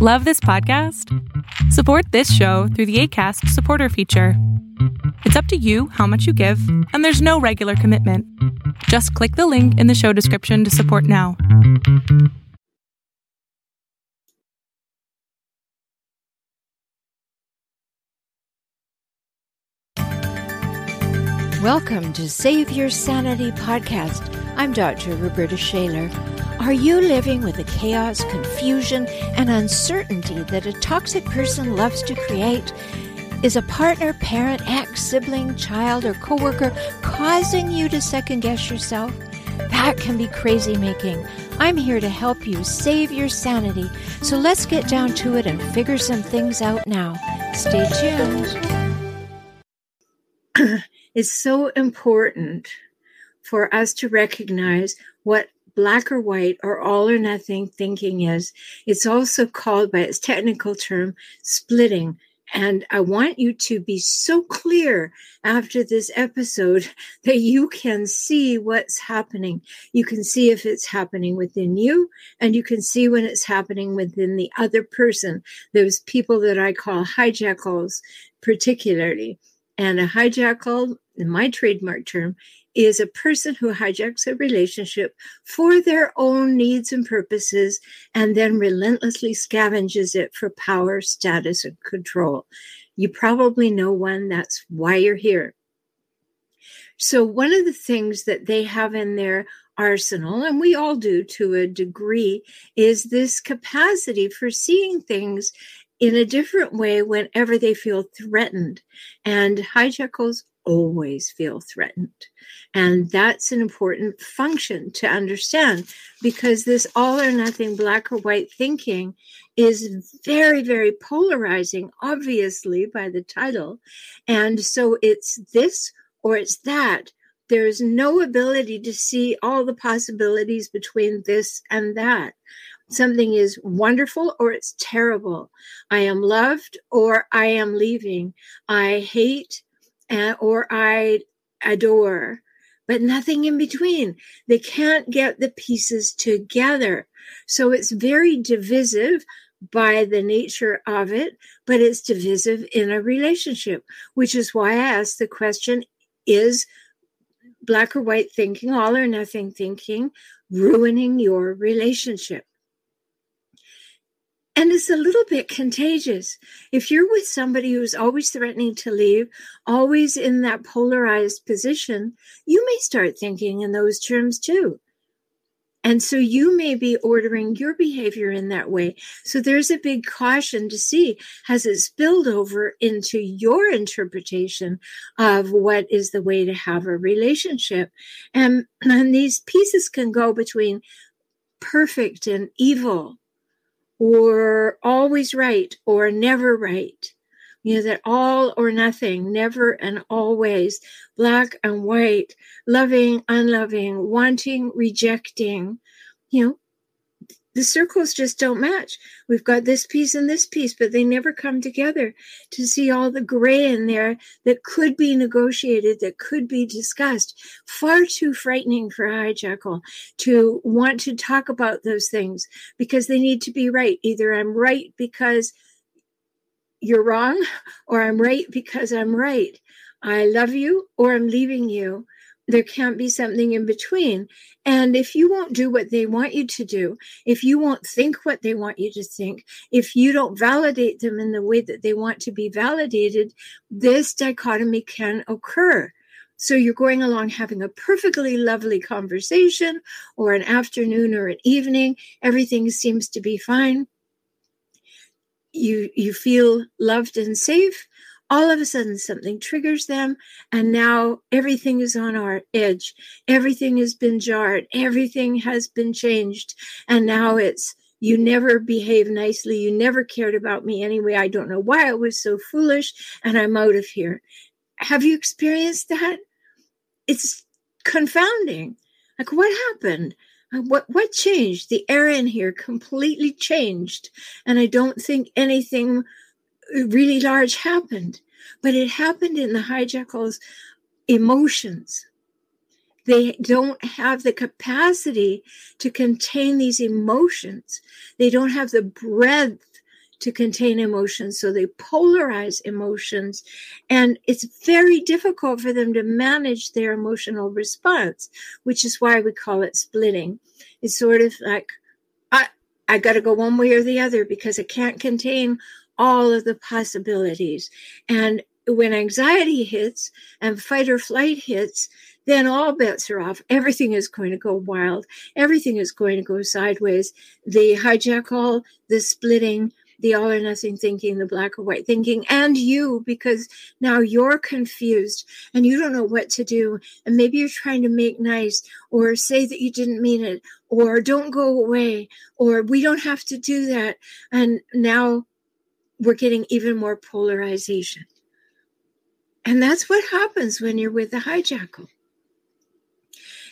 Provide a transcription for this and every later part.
Love this podcast? Support this show through the ACAST supporter feature. It's up to you how much you give, and there's no regular commitment. Just click the link in the show description to support now. Welcome to Save Your Sanity podcast. I'm Dr. Roberta Shaler. Are you living with the chaos, confusion, and uncertainty that a toxic person loves to create? Is a partner, parent, ex, sibling, child, or coworker causing you to second guess yourself? That can be crazy making. I'm here to help you save your sanity. So let's get down to it and figure some things out now. Stay tuned. it's so important for us to recognize what black or white or all or nothing thinking is. It's also called by its technical term splitting. And I want you to be so clear after this episode that you can see what's happening. You can see if it's happening within you, and you can see when it's happening within the other person. Those people that I call hijackals, particularly. And a hijackal, in my trademark term, is a person who hijacks a relationship for their own needs and purposes and then relentlessly scavenges it for power, status, and control. You probably know one, that's why you're here. So, one of the things that they have in their arsenal, and we all do to a degree, is this capacity for seeing things in a different way whenever they feel threatened. And hijackals always feel threatened. And that's an important function to understand because this all or nothing black or white thinking is very, very polarizing, obviously, by the title. And so it's this or it's that. There's no ability to see all the possibilities between this and that. Something is wonderful or it's terrible. I am loved or I am leaving. I hate or I adore, but nothing in between. They can't get the pieces together. So it's very divisive by the nature of it, but it's divisive in a relationship, which is why I asked the question is black or white thinking, all or nothing thinking, ruining your relationship? And it's a little bit contagious. If you're with somebody who's always threatening to leave, always in that polarized position, you may start thinking in those terms too. And so you may be ordering your behavior in that way. So there's a big caution to see has it spilled over into your interpretation of what is the way to have a relationship. And, and these pieces can go between perfect and evil or always right or never right. You know, that all or nothing, never and always, black and white, loving, unloving, wanting, rejecting. You know, the circles just don't match. We've got this piece and this piece, but they never come together to see all the gray in there that could be negotiated, that could be discussed. Far too frightening for hijackal to want to talk about those things because they need to be right. Either I'm right because you're wrong, or I'm right because I'm right. I love you, or I'm leaving you there can't be something in between. And if you won't do what they want you to do, if you won't think what they want you to think, if you don't validate them in the way that they want to be validated, this dichotomy can occur. So you're going along having a perfectly lovely conversation or an afternoon or an evening, everything seems to be fine. You you feel loved and safe all of a sudden something triggers them and now everything is on our edge. Everything has been jarred. Everything has been changed. And now it's you never behaved nicely. You never cared about me anyway. I don't know why i was so foolish and i'm out of here. Have you experienced that? It's confounding. Like what happened? Uh, what what changed? The air in here completely changed and i don't think anything really large happened, but it happened in the hijackals' emotions. They don't have the capacity to contain these emotions. They don't have the breadth to contain emotions. So they polarize emotions. And it's very difficult for them to manage their emotional response, which is why we call it splitting. It's sort of like, I, I got to go one way or the other because I can't contain all of the possibilities. And when anxiety hits and fight or flight hits, then all bets are off. Everything is going to go wild. Everything is going to go sideways. The hijackal, the splitting, the all or nothing thinking, the black or white thinking, and you, because now you're confused and you don't know what to do. And maybe you're trying to make nice or say that you didn't mean it or don't go away or we don't have to do that. And now we're getting even more polarization. And that's what happens when you're with the hijackal.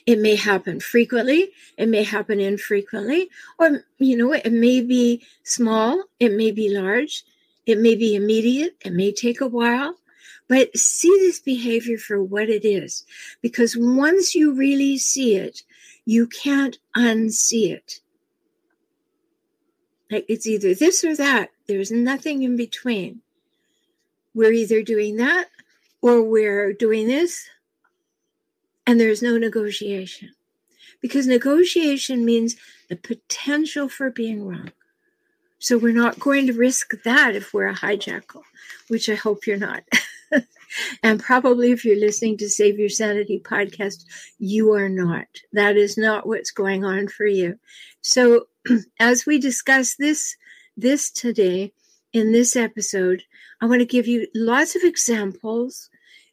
It may happen frequently, it may happen infrequently, or, you know, it may be small, it may be large, it may be immediate, it may take a while. But see this behavior for what it is, because once you really see it, you can't unsee it. Like it's either this or that, there's nothing in between. We're either doing that or we're doing this and there's no negotiation. Because negotiation means the potential for being wrong. So we're not going to risk that if we're a hijackal, which I hope you're not. and probably if you're listening to Save Your Sanity podcast, you are not. That is not what's going on for you. So as we discuss this this today in this episode, I want to give you lots of examples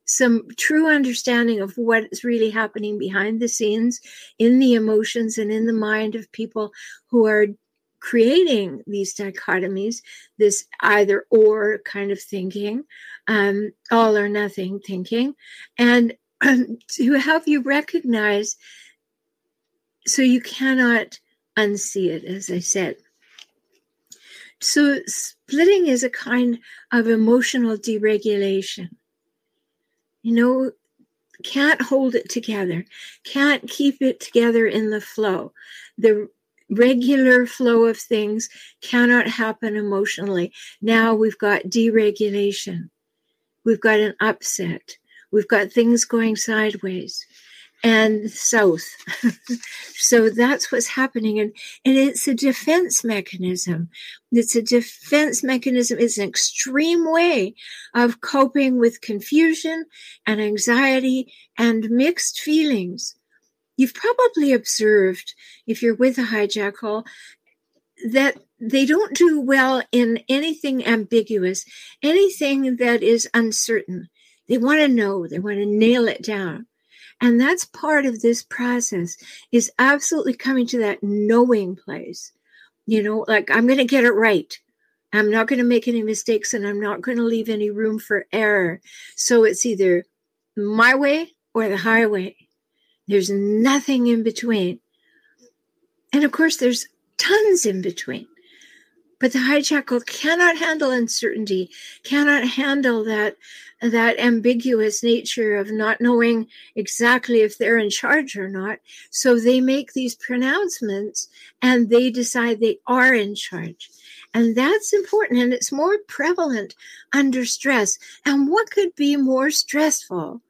some true understanding of what is really happening behind the scenes in the emotions and in the mind of people who are creating these dichotomies, this either or kind of thinking, um, all or nothing thinking, and um, to help you recognize so you cannot unsee it, as I said. So, splitting is a kind of emotional deregulation you know, can't hold it together, can't keep it together in the flow. The regular flow of things cannot happen emotionally. Now we've got deregulation, we've got an upset, we've got things going sideways and south. so that's what's happening. And, and it's a defense mechanism. It's a defense mechanism. It's an extreme way of coping with confusion and anxiety and mixed feelings. You've probably observed, if you're with a hijackal, that they don't do well in anything ambiguous, anything that is uncertain. They want to know, they want to nail it down. And that's part of this process is absolutely coming to that knowing place. You know, like I'm going to get it right. I'm not going to make any mistakes and I'm not going to leave any room for error. So it's either my way or the highway. There's nothing in between. And of course, there's tons in between. But the hijackal cannot handle uncertainty, cannot handle that that ambiguous nature of not knowing exactly if they're in charge or not. So they make these pronouncements and they decide they are in charge. And that's important and it's more prevalent under stress. And what could be more stressful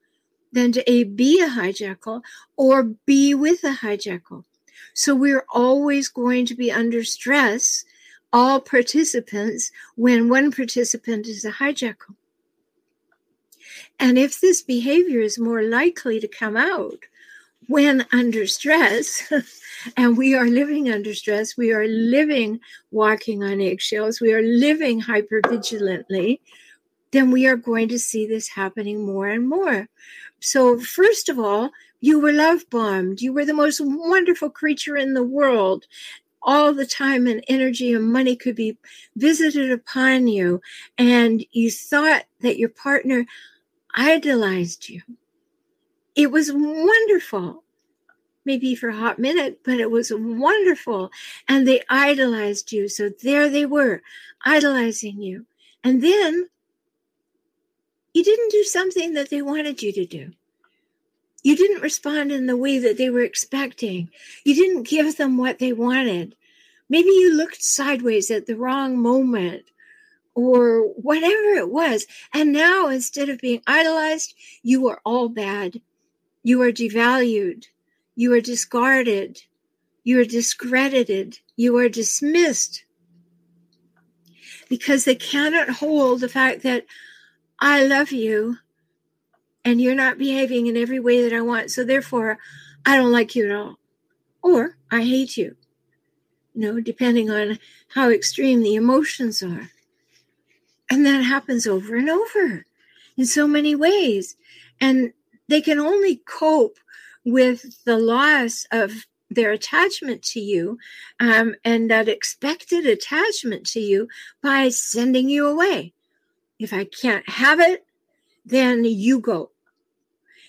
than to A, be a hijackal or be with a hijackal? So we're always going to be under stress, all participants, when one participant is a hijackal. And if this behavior is more likely to come out when under stress, and we are living under stress, we are living walking on eggshells, we are living hypervigilantly, then we are going to see this happening more and more. So, first of all, you were love bombed. You were the most wonderful creature in the world. All the time and energy and money could be visited upon you. And you thought that your partner idolized you. It was wonderful. Maybe for a hot minute, but it was wonderful. And they idolized you. So there they were, idolizing you. And then you didn't do something that they wanted you to do. You didn't respond in the way that they were expecting. You didn't give them what they wanted. Maybe you looked sideways at the wrong moment or whatever it was. And now, instead of being idolized, you are all bad. You are devalued. You are discarded. You are discredited. You are dismissed because they cannot hold the fact that I love you and you're not behaving in every way that I want. So therefore, I don't like you at all. Or I hate you, you know, depending on how extreme the emotions are. And that happens over and over in so many ways. And they can only cope with the loss of their attachment to you um, and that expected attachment to you by sending you away. If I can't have it, then you go.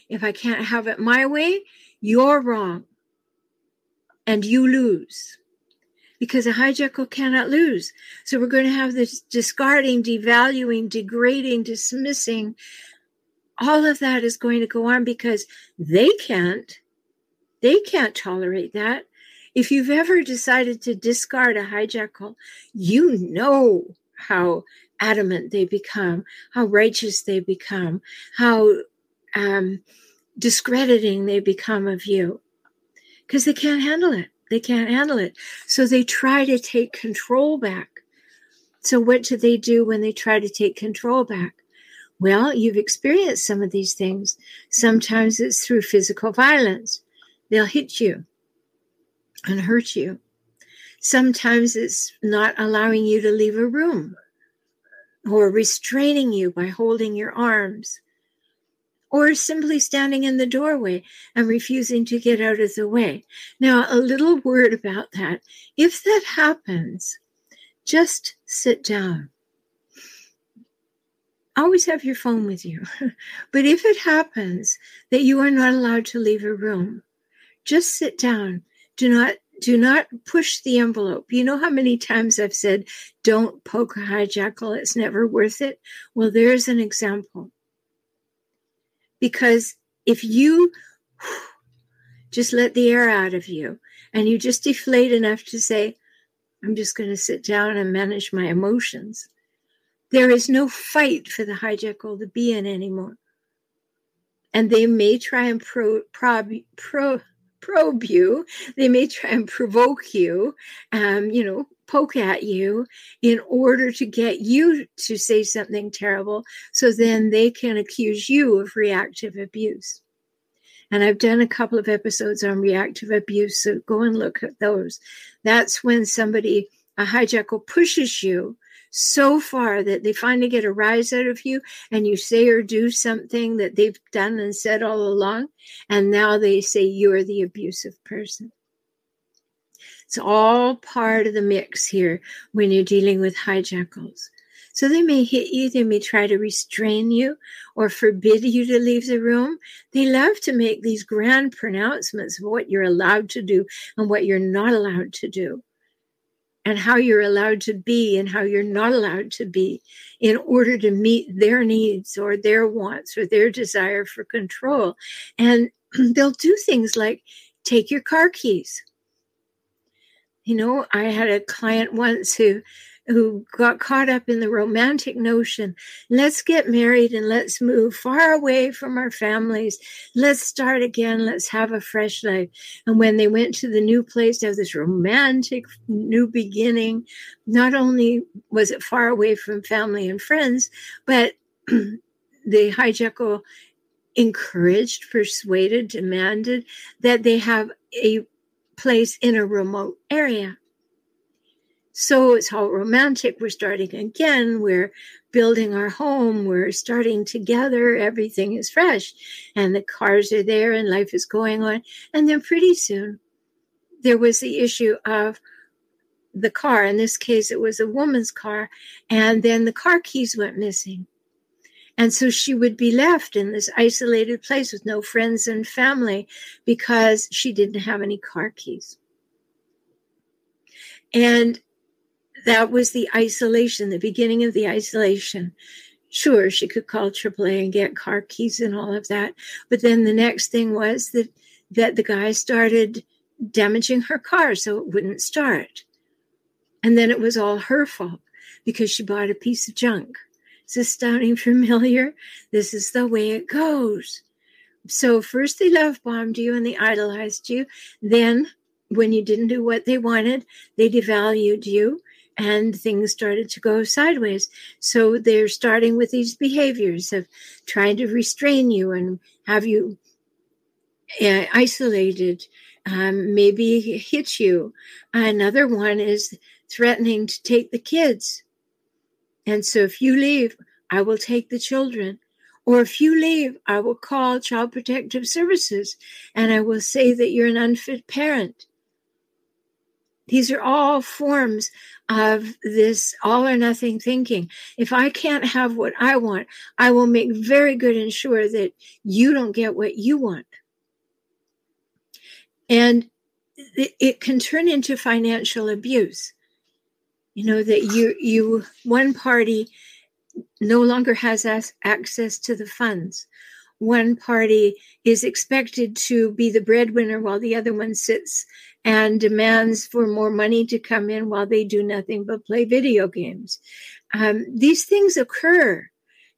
If I can't have it my way, you're wrong and you lose because a hijackal cannot lose. So we're going to have this discarding, devaluing, degrading, dismissing. All of that is going to go on because they can't. They can't tolerate that. If you've ever decided to discard a hijackal, you know how adamant they become, how righteous they become, how um, discrediting they become of you because they can't handle it. They can't handle it. So they try to take control back. So, what do they do when they try to take control back? Well, you've experienced some of these things. Sometimes it's through physical violence, they'll hit you and hurt you. Sometimes it's not allowing you to leave a room or restraining you by holding your arms or simply standing in the doorway and refusing to get out of the way. Now, a little word about that. If that happens, just sit down. Always have your phone with you. but if it happens that you are not allowed to leave a room, just sit down. Do not do not push the envelope. You know how many times I've said, don't poke a hijackal, it's never worth it? Well, there's an example. Because if you just let the air out of you and you just deflate enough to say, I'm just going to sit down and manage my emotions, there is no fight for the hijackal to be in anymore. And they may try and pro, prob, pro, probe you. They may try and provoke you, um, you know, poke at you in order to get you to say something terrible so then they can accuse you of reactive abuse. And I've done a couple of episodes on reactive abuse, so go and look at those. That's when somebody, a hijackal, pushes you so far that they finally get a rise out of you and you say or do something that they've done and said all along. And now they say you're the abusive person. It's all part of the mix here when you're dealing with hijackals. So they may hit you, they may try to restrain you or forbid you to leave the room. They love to make these grand pronouncements of what you're allowed to do and what you're not allowed to do and how you're allowed to be and how you're not allowed to be in order to meet their needs or their wants or their desire for control. And they'll do things like take your car keys. You know, I had a client once who who got caught up in the romantic notion let's get married and let's move far away from our families. Let's start again. Let's have a fresh life. And when they went to the new place, there was this romantic new beginning. Not only was it far away from family and friends, but the hijackal encouraged, persuaded, demanded that they have a place in a remote area. So it's all romantic. We're starting again. We're building our home. We're starting together. Everything is fresh. And the cars are there and life is going on. And then pretty soon, there was the issue of the car. In this case, it was a woman's car. And then the car keys went missing. And so she would be left in this isolated place with no friends and family because she didn't have any car keys. And that was the isolation, the beginning of the isolation. Sure, she could call AAA and get car keys and all of that. But then the next thing was that, that the guy started damaging her car so it wouldn't start. And then it was all her fault because she bought a piece of junk. Is this sounding familiar? This is the way it goes. So first they love bombed you and they idolized you. Then when you didn't do what they wanted, they devalued you and things started to go sideways. So they're starting with these behaviors of trying to restrain you and have you uh, isolated, um, maybe hit you. Another one is threatening to take the kids. And so if you leave, I will take the children. Or if you leave, I will call Child Protective Services and I will say that you're an unfit parent. These are all forms of this all or nothing thinking. If I can't have what I want, I will make very good ensure that you don't get what you want. And it, can turn into financial abuse. You know that you you one party no longer has access to the funds. One party is expected to be the breadwinner while the other one sits and demands for more money to come in while they do nothing but play video games. Um, these things occur.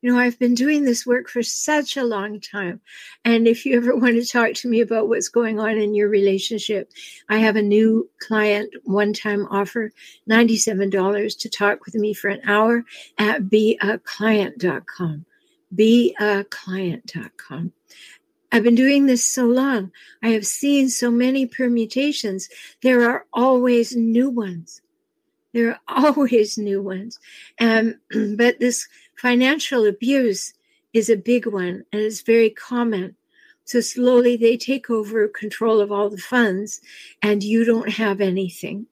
You know, I've been doing this work for such a long time. And if you ever want to talk to me about what's going on in your relationship, I have a new client one time offer $97 to talk with me for an hour at beaclient.com. Beaclient.com. I've been doing this so long. I have seen so many permutations. There are always new ones. There are always new ones. Um, but this financial abuse is a big one and it's very common. So slowly they take over control of all the funds and you don't have anything.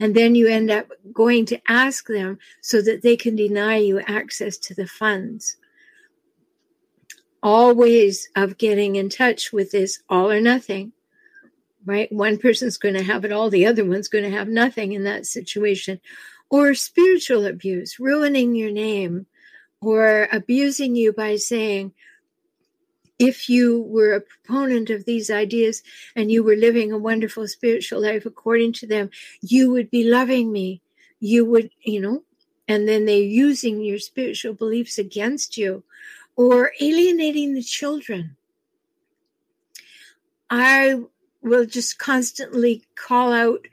And then you end up going to ask them so that they can deny you access to the funds all ways of getting in touch with this all or nothing right? One person's going to have it all the other one's going to have nothing in that situation. Or spiritual abuse ruining your name or abusing you by saying if you were a proponent of these ideas and you were living a wonderful spiritual life according to them you would be loving me. You would you know? And then they're using your spiritual beliefs against you or alienating the children. I will just constantly call out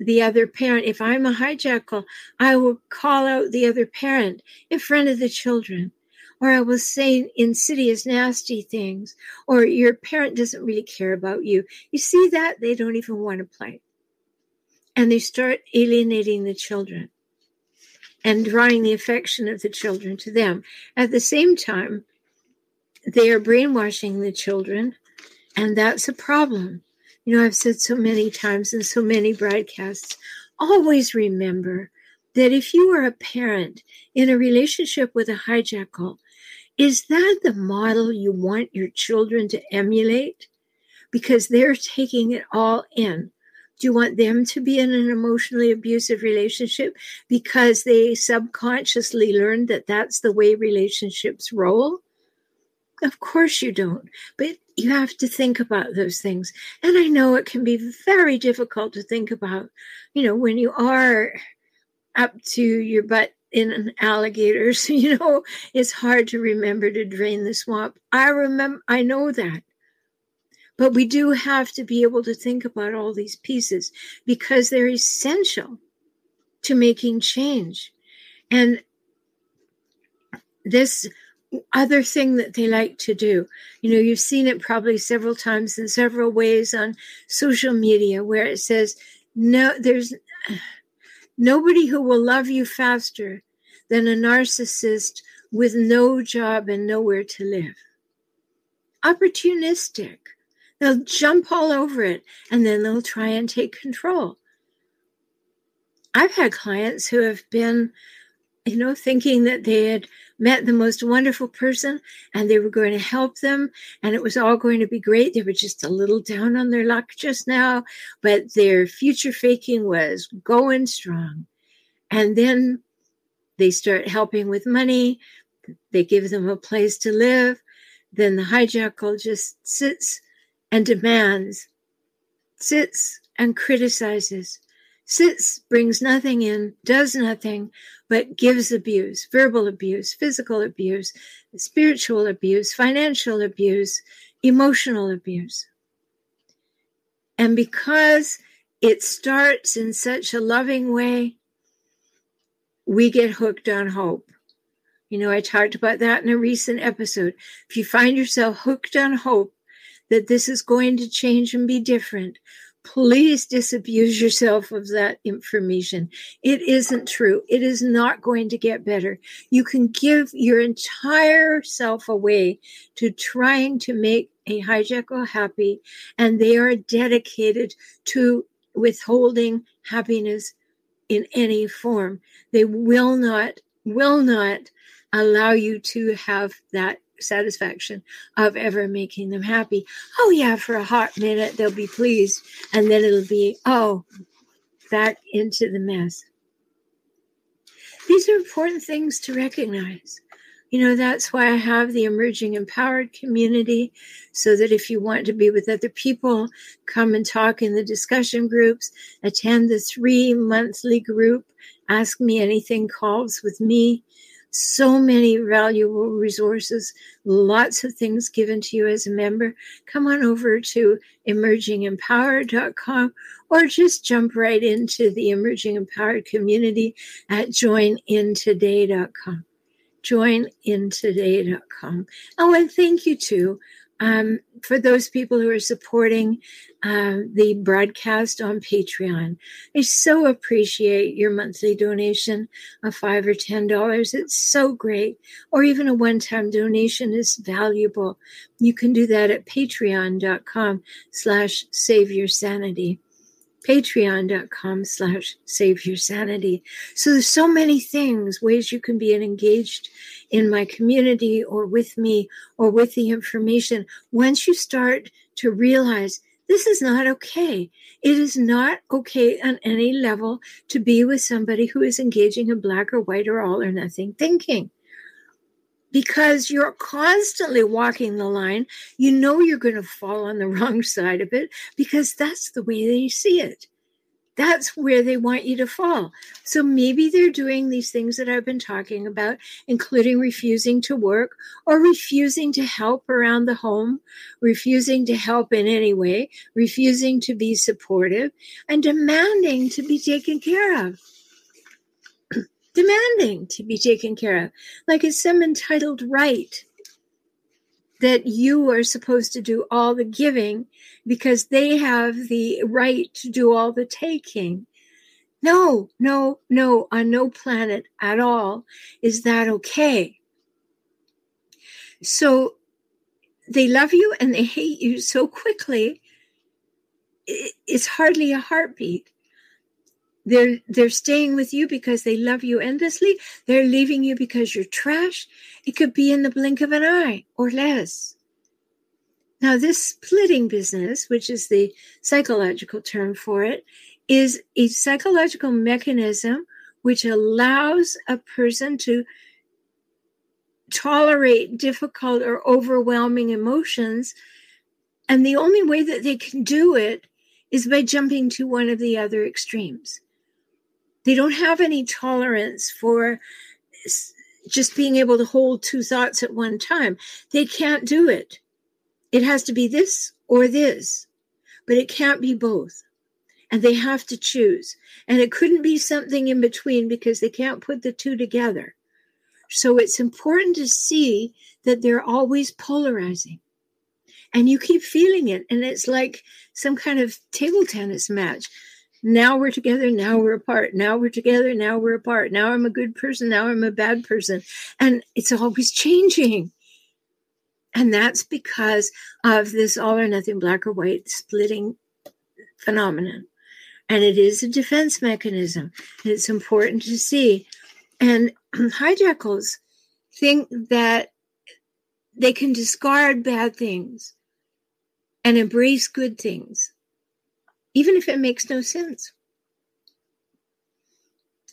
the other parent. If I'm a hijackal, I will call out the other parent in front of the children. Or I will say insidious, nasty things. Or your parent doesn't really care about you. You see that? They don't even want to play. And they start alienating the children and drawing the affection of the children to them. At the same time, they are brainwashing the children, and that's a problem. You know, I've said so many times in so many broadcasts always remember that if you are a parent in a relationship with a hijackal, is that the model you want your children to emulate? Because they're taking it all in. Do you want them to be in an emotionally abusive relationship because they subconsciously learned that that's the way relationships roll? Of course you don't, but you have to think about those things. And I know it can be very difficult to think about, you know, when you are up to your butt in an alligator. So, you know, it's hard to remember to drain the swamp. I remember, I know that. But we do have to be able to think about all these pieces because they're essential to making change. And this other thing that they like to do. You know, you've seen it probably several times in several ways on social media where it says, no, there's nobody who will love you faster than a narcissist with no job and nowhere to live. Opportunistic. They'll jump all over it and then they'll try and take control. I've had clients who have been, you know, thinking that they had met the most wonderful person and they were going to help them and it was all going to be great. They were just a little down on their luck just now, but their future faking was going strong. And then they start helping with money, they give them a place to live. Then the hijackal just sits and demands, sits and criticizes, sits, brings nothing in, does nothing, but gives abuse, verbal abuse, physical abuse, spiritual abuse, financial abuse, emotional abuse. And because it starts in such a loving way, we get hooked on hope. You know, I talked about that in a recent episode. If you find yourself hooked on hope that this is going to change and be different, please disabuse yourself of that information. It isn't true. It is not going to get better. You can give your entire self away to trying to make a hijackal happy, and they are dedicated to withholding happiness in any form. They will not, will not allow you to have that satisfaction of ever making them happy. Oh, yeah, for a hot minute, they'll be pleased. And then it'll be, oh, back into the mess. These are important things to recognize. You know, that's why I have the emerging empowered community so that if you want to be with other people, come and talk in the discussion groups, attend the three monthly group, ask me anything calls with me so many valuable resources, lots of things given to you as a member. Come on over to emergingempowered.com or just jump right into the Emerging Empowered community at joinintoday.com. Joinintoday.com. Oh, and thank you too um, for those people who are supporting uh, the broadcast on Patreon. I so appreciate your monthly donation of five or ten dollars. It's so great. Or even a one-time donation is valuable. You can do that at patreon.com slash save your sanity patreon.com slash save your sanity so there's so many things ways you can be engaged in my community or with me or with the information once you start to realize this is not okay. It is not okay on any level to be with somebody who is engaging in black or white or all or nothing thinking. Because you're constantly walking the line, you know you're going to fall on the wrong side of it because that's the way they see it that's where they want you to fall. So maybe they're doing these things that I've been talking about, including refusing to work or refusing to help around the home, refusing to help in any way, refusing to be supportive, and demanding to be taken care of. Demanding to be taken care of, like it's some entitled right that you are supposed to do all the giving because they have the right to do all the taking. No, no, no, on no planet at all is that okay. So they love you and they hate you so quickly, it's hardly a heartbeat. They're they're staying with you because they love you endlessly. They're leaving you because you're trash. It could be in the blink of an eye or less. Now, this splitting business, which is the psychological term for it, is a psychological mechanism which allows a person to tolerate difficult or overwhelming emotions. And the only way that they can do it is by jumping to one of the other extremes. They don't have any tolerance for just being able to hold two thoughts at one time. They can't do it. It has to be this or this, but it can't be both. And they have to choose. And it couldn't be something in between because they can't put the two together. So it's important to see that they're always polarizing. And you keep feeling it. And it's like some kind of table tennis match. Now we're together, now we're apart. Now we're together, now we're apart. Now I'm a good person, now I'm a bad person. And it's always changing. And that's because of this all or nothing black or white splitting phenomenon. And it is a defense mechanism. It's important to see. And hijackals think that they can discard bad things and embrace good things even if it makes no sense.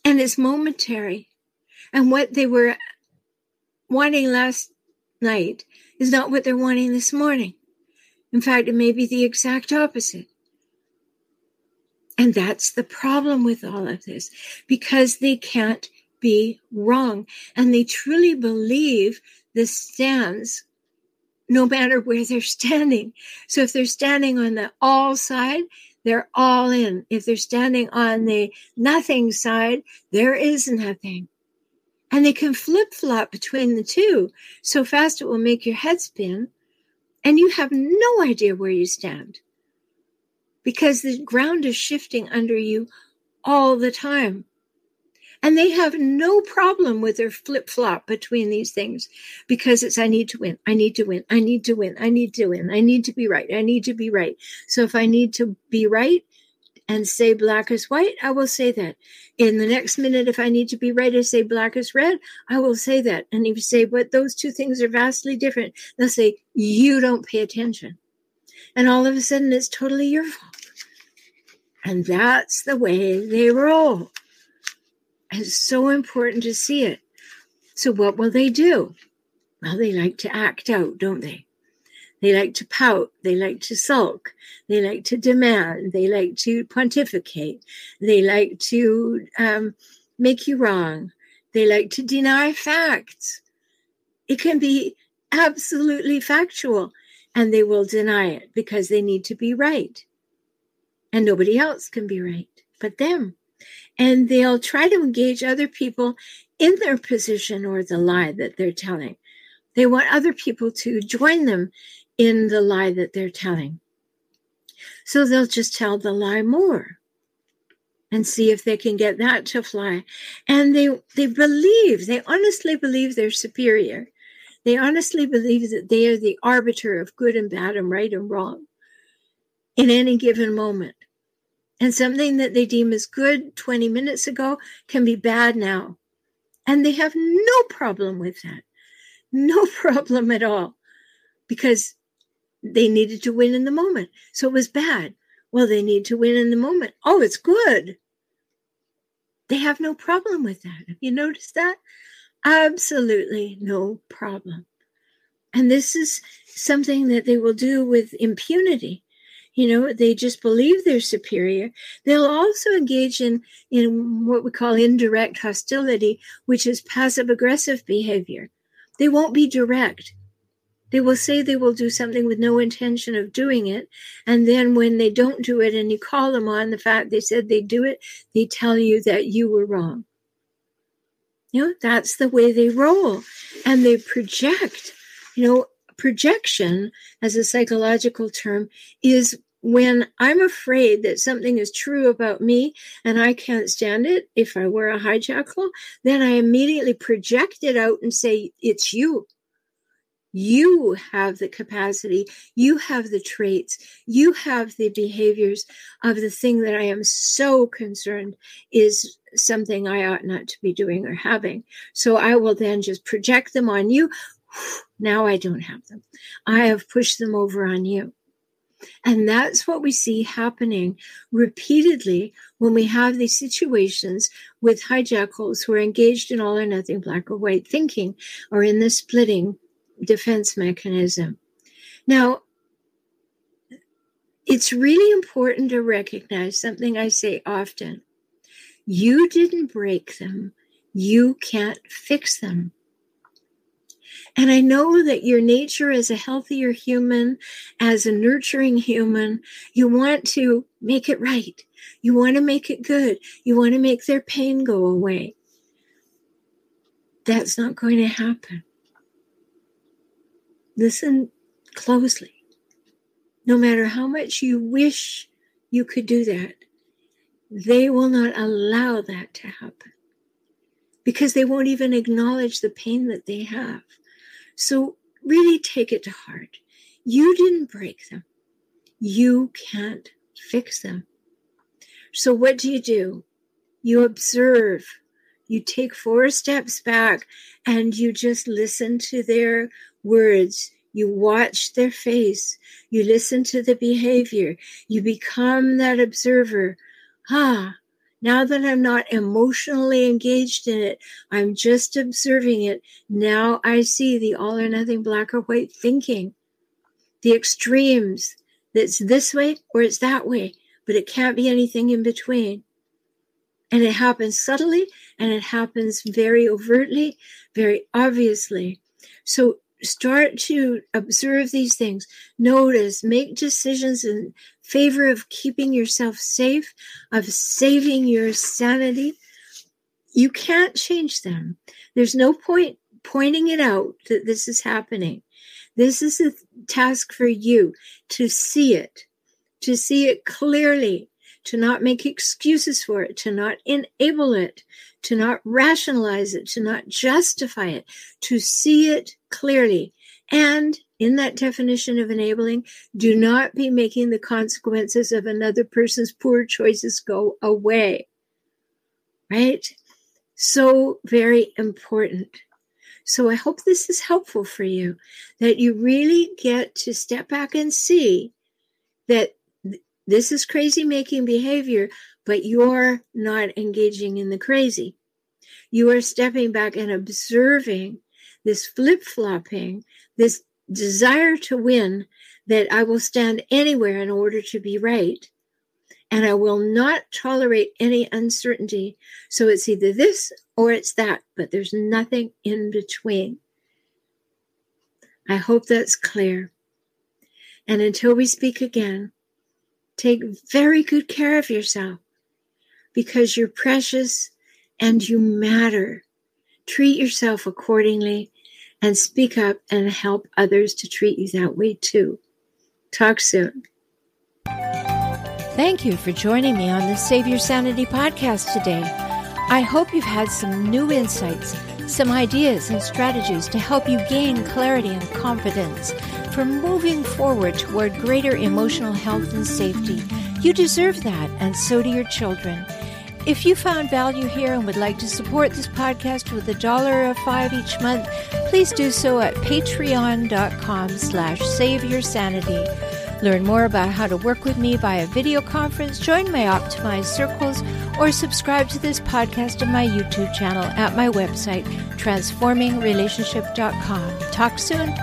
And it's momentary. And what they were wanting last night is not what they're wanting this morning. In fact, it may be the exact opposite. And that's the problem with all of this because they can't be wrong. And they truly believe the stands no matter where they're standing. So if they're standing on the all side, they're all in. If they're standing on the nothing side, there is nothing. And they can flip flop between the two so fast it will make your head spin. And you have no idea where you stand because the ground is shifting under you all the time. And they have no problem with their flip flop between these things because it's, I need to win. I need to win. I need to win. I need to win. I need to be right. I need to be right. So if I need to be right and say black is white, I will say that. In the next minute, if I need to be right and say black is red, I will say that. And if you say, but those two things are vastly different, they'll say, you don't pay attention. And all of a sudden, it's totally your fault. And that's the way they roll. It's so important to see it. So, what will they do? Well, they like to act out, don't they? They like to pout. They like to sulk. They like to demand. They like to pontificate. They like to um, make you wrong. They like to deny facts. It can be absolutely factual, and they will deny it because they need to be right. And nobody else can be right but them and they'll try to engage other people in their position or the lie that they're telling. They want other people to join them in the lie that they're telling. So they'll just tell the lie more and see if they can get that to fly. And they they believe, they honestly believe they're superior. They honestly believe that they are the arbiter of good and bad and right and wrong in any given moment. And something that they deem as good 20 minutes ago can be bad now. And they have no problem with that. No problem at all because they needed to win in the moment. So it was bad. Well, they need to win in the moment. Oh, it's good. They have no problem with that. Have you noticed that? Absolutely no problem. And this is something that they will do with impunity you know they just believe they're superior. They'll also engage in in what we call indirect hostility which is passive aggressive behavior. They won't be direct. They will say they will do something with no intention of doing it and then when they don't do it and you call them on the fact they said they do it they tell you that you were wrong. You know that's the way they roll and they project you know projection as a psychological term is when I'm afraid that something is true about me and I can't stand it, if I were a hijackal, then I immediately project it out and say, It's you. You have the capacity, you have the traits, you have the behaviors of the thing that I am so concerned is something I ought not to be doing or having. So I will then just project them on you. Now I don't have them. I have pushed them over on you. And that's what we see happening repeatedly when we have these situations with hijackals who are engaged in all or nothing black or white thinking or in the splitting defense mechanism. Now, it's really important to recognize something I say often. You didn't break them. You can't fix them. And I know that your nature as a healthier human, as a nurturing human, you want to make it right. You want to make it good. You want to make their pain go away. That's not going to happen. Listen closely. No matter how much you wish you could do that, they will not allow that to happen because they won't even acknowledge the pain that they have. So really take it to heart. You didn't break them. You can't fix them. So what do you do? You observe. You take four steps back and you just listen to their words. You watch their face. You listen to the behavior. You become that observer. Ah, now that I'm not emotionally engaged in it, I'm just observing it. Now I see the all or nothing black or white thinking, the extremes that's this way or it's that way. but it can't be anything in between. And it happens subtly and it happens very overtly, very obviously. So start to observe these things, notice, make decisions in favor of keeping yourself safe, of saving your sanity. You can't change them. There's no point pointing it out that this is happening. This is a task for you to see it, to see it clearly, to not make excuses for it, to not enable it, to not rationalize it, to not justify it, to see it clearly. And in that definition of enabling, do not be making the consequences of another person's poor choices go away. Right? So very important. So I hope this is helpful for you that you really get to step back and see that this is crazy making behavior, but you're not engaging in the crazy. You are stepping back and observing this flip flopping, this desire to win that I will stand anywhere in order to be right. And I will not tolerate any uncertainty. So it's either this or it's that, but there's nothing in between. I hope that's clear. And until we speak again, Take very good care of yourself because you're precious and you matter. Treat yourself accordingly and speak up and help others to treat you that way too. Talk soon. Thank you for joining me on the Save Your Sanity podcast today. I hope you've had some new insights, some ideas and strategies to help you gain clarity and confidence for moving forward toward greater emotional health and safety. You deserve that, and so do your children. If you found value here and would like to support this podcast with a dollar or five each month, please do so at patreon.com slash save your sanity. Learn more about how to work with me via video conference, join my optimized circles, or subscribe to this podcast on my YouTube channel at my website, transformingrelationship.com. Talk soon.